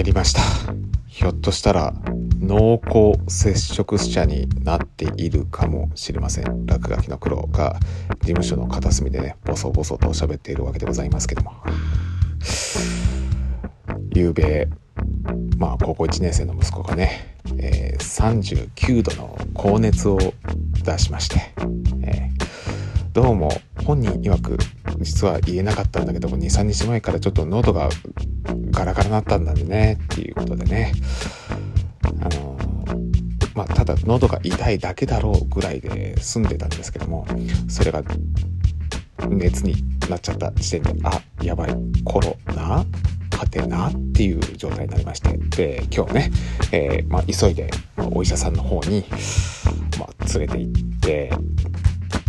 参りました。ひょっとしたら濃厚接触者になっているかもしれません。落書きの苦労が事務所の片隅でねボソボソと喋っているわけでございますけども。昨べまあ高校1年生の息子がね、えー、39度の高熱を出しまして、えー、どうも本人曰く実は言えなかったんだけども23日前からちょっと喉がガラガラになったんだねっていうことでね。あのまあただ喉が痛いだけだろうぐらいで済んでたんですけどもそれが熱になっちゃった時点であやばいコロナはてなっていう状態になりまして。で今日ね、えー、まあ、急いでお医者さんの方に、まあ、連れて行って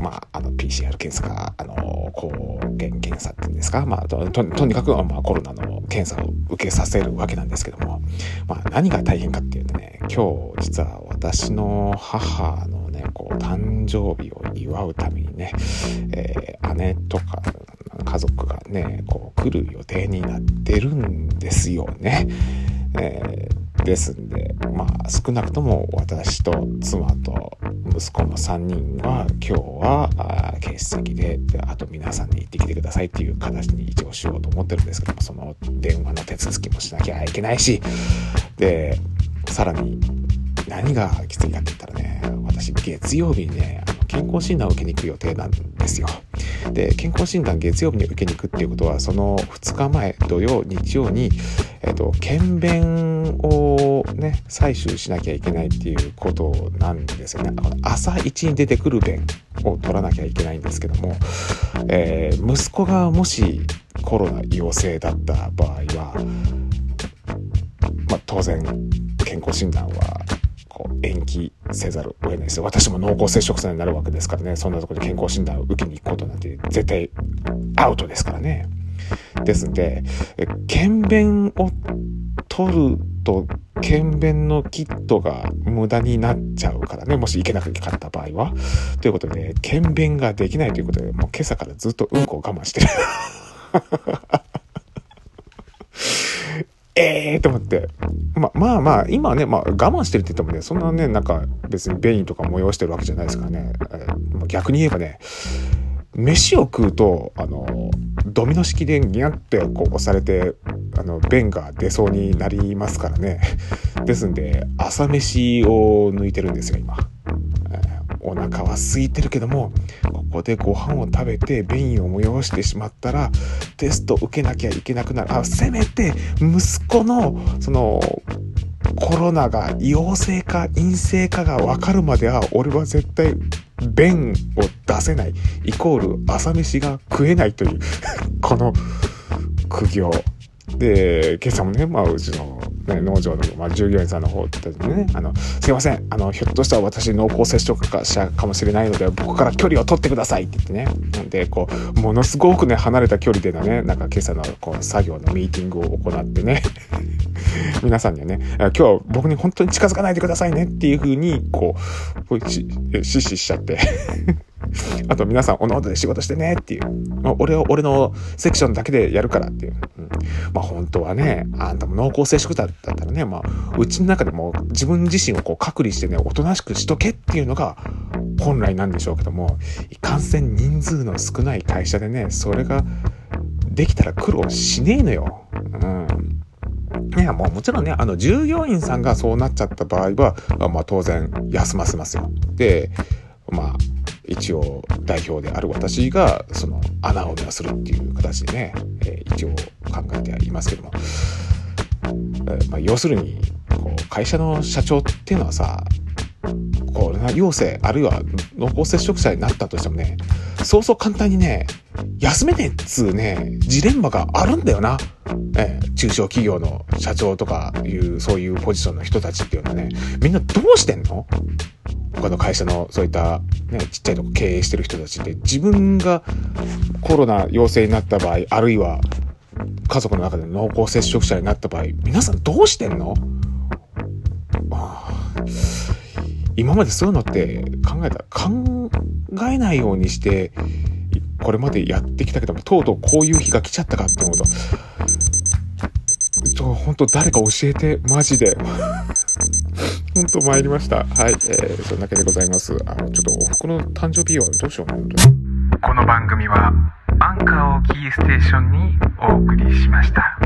まあ、あの PCR 検査か、あの抗原検査っていうんですか、まあ、ととにかく、まあ、コロナの検査を受けさせるわけなんですけども、まあ、何が大変かっていうとね今日実は私の母のねこう誕生日を祝うためにね、えー、姉とか家族がねこう来る予定になってるんですよね。えー、ですんでまあ少なくとも私と妻と息子の3人は今日は欠席でであと皆さんに行ってきてくださいっていう形に一応しようと思ってるんですけどもその電話の手続きもしなきゃいけないし。でさらに何がきついかって言ったらね私月曜日にね健康診断を受けに行く予定なんですよ。で健康診断月曜日に受けに行くっていうことはその2日前土曜日曜に、えっと、検便をね採取しなきゃいけないっていうことなんですよね朝一に出てくる便を取らなきゃいけないんですけども、えー、息子がもしコロナ陽性だった場合は、まあ、当然健康診断は延期せざるを得ないですよ。私も濃厚接触者になるわけですからね、そんなとこで健康診断を受けに行くことなんて絶対アウトですからね。ですんで、検便を取ると検便のキットが無駄になっちゃうからね、もし行けなかった場合は。ということで、検便ができないということで、もう今朝からずっとうんこを我慢してる。ええー、と思って。ま、まあまあ、今ね、まあ我慢してるって言ってもね、そんなね、なんか別に便意とか催してるわけじゃないですからね。えー、逆に言えばね、飯を食うと、あの、ドミノ式でギャってこう押されて、あの、便が出そうになりますからね。ですんで、朝飯を抜いてるんですよ、今え。お腹は空いてるけどもこでご飯を食べて便意を催してしまったらテスト受けなきゃいけなくなる。あせめて息子のそのコロナが陽性か陰性かが分かるまでは俺は絶対便を出せない。イコール朝飯が食えないという この苦行。で今朝もね、まあ、うちのね、農場の、まあ、従業員さんの方たちにね、あの、すいません、あの、ひょっとしたら私濃厚接触者かもしれないので、僕から距離を取ってくださいって言ってね。なんで、こう、ものすごくね、離れた距離でのね、なんか今朝のこう作業のミーティングを行ってね、皆さんにはね、今日は僕に本当に近づかないでくださいねっていうふうに、こう、こう指示しちゃってあと皆さんおのおので仕事してねっていう。俺は俺のセクションだけでやるからっていう。うん、まあ本当はね、あんたも濃厚接触者だったらね、まあうちの中でも自分自身をこう隔離してね、おとなしくしとけっていうのが本来なんでしょうけども、いかんせん人数の少ない会社でね、それができたら苦労しねえのよ。うん。いや、もうもちろんね、あの、従業員さんがそうなっちゃった場合は、まあ当然休ませますよ。で、まあ、一応代表である私がその穴埋めをするっていう形でね、えー、一応考えてはいますけども、えー、まあ、要するにこう会社の社長っていうのはさこう陽性あるいは濃厚接触者になったとしてもねそうそう簡単にね休めねえっつうねジレンマがあるんだよな、えー、中小企業の社長とかいうそういうポジションの人たちっていうのはねみんなどうしてんの？他の会社のそういった、ね、ちっちゃいとこ経営してる人たちって自分がコロナ陽性になった場合あるいは家族の中で濃厚接触者になった場合皆さんどうしてんの？今までそういうのって考えた考えないようにしてこれまでやってきたけどもとうとうこういう日が来ちゃったかって思うとちょ本当誰か教えて、マジで。本当参りました。はい。えー、そんだけでございます。あの、ちょっとおふくの誕生日はどうしようね、本当に。この番組は、アンカーをキーステーションにお送りしました。